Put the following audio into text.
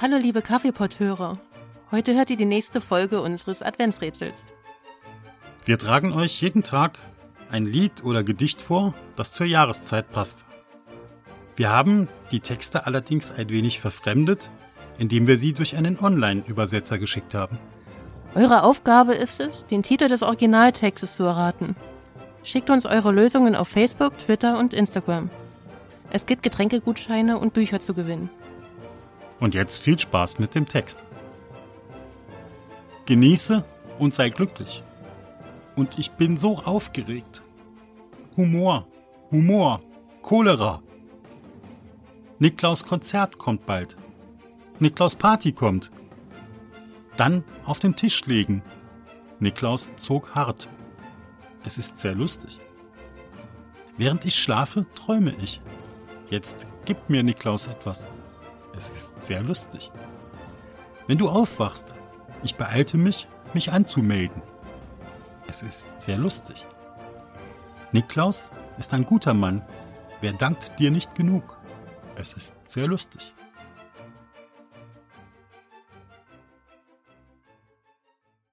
Hallo liebe Kaffeepotthörer. Heute hört ihr die nächste Folge unseres Adventsrätsels. Wir tragen euch jeden Tag ein Lied oder Gedicht vor, das zur Jahreszeit passt. Wir haben die Texte allerdings ein wenig verfremdet, indem wir sie durch einen Online-Übersetzer geschickt haben. Eure Aufgabe ist es, den Titel des Originaltextes zu erraten. Schickt uns eure Lösungen auf Facebook, Twitter und Instagram. Es gibt Getränkegutscheine und Bücher zu gewinnen. Und jetzt viel Spaß mit dem Text. Genieße und sei glücklich. Und ich bin so aufgeregt. Humor, Humor, Cholera. Niklaus Konzert kommt bald. Niklaus Party kommt. Dann auf den Tisch legen. Niklaus zog hart. Es ist sehr lustig. Während ich schlafe, träume ich. Jetzt gibt mir Niklaus etwas. Es ist sehr lustig. Wenn du aufwachst, ich beeilte mich, mich anzumelden. Es ist sehr lustig. Niklaus ist ein guter Mann. Wer dankt dir nicht genug? Es ist sehr lustig.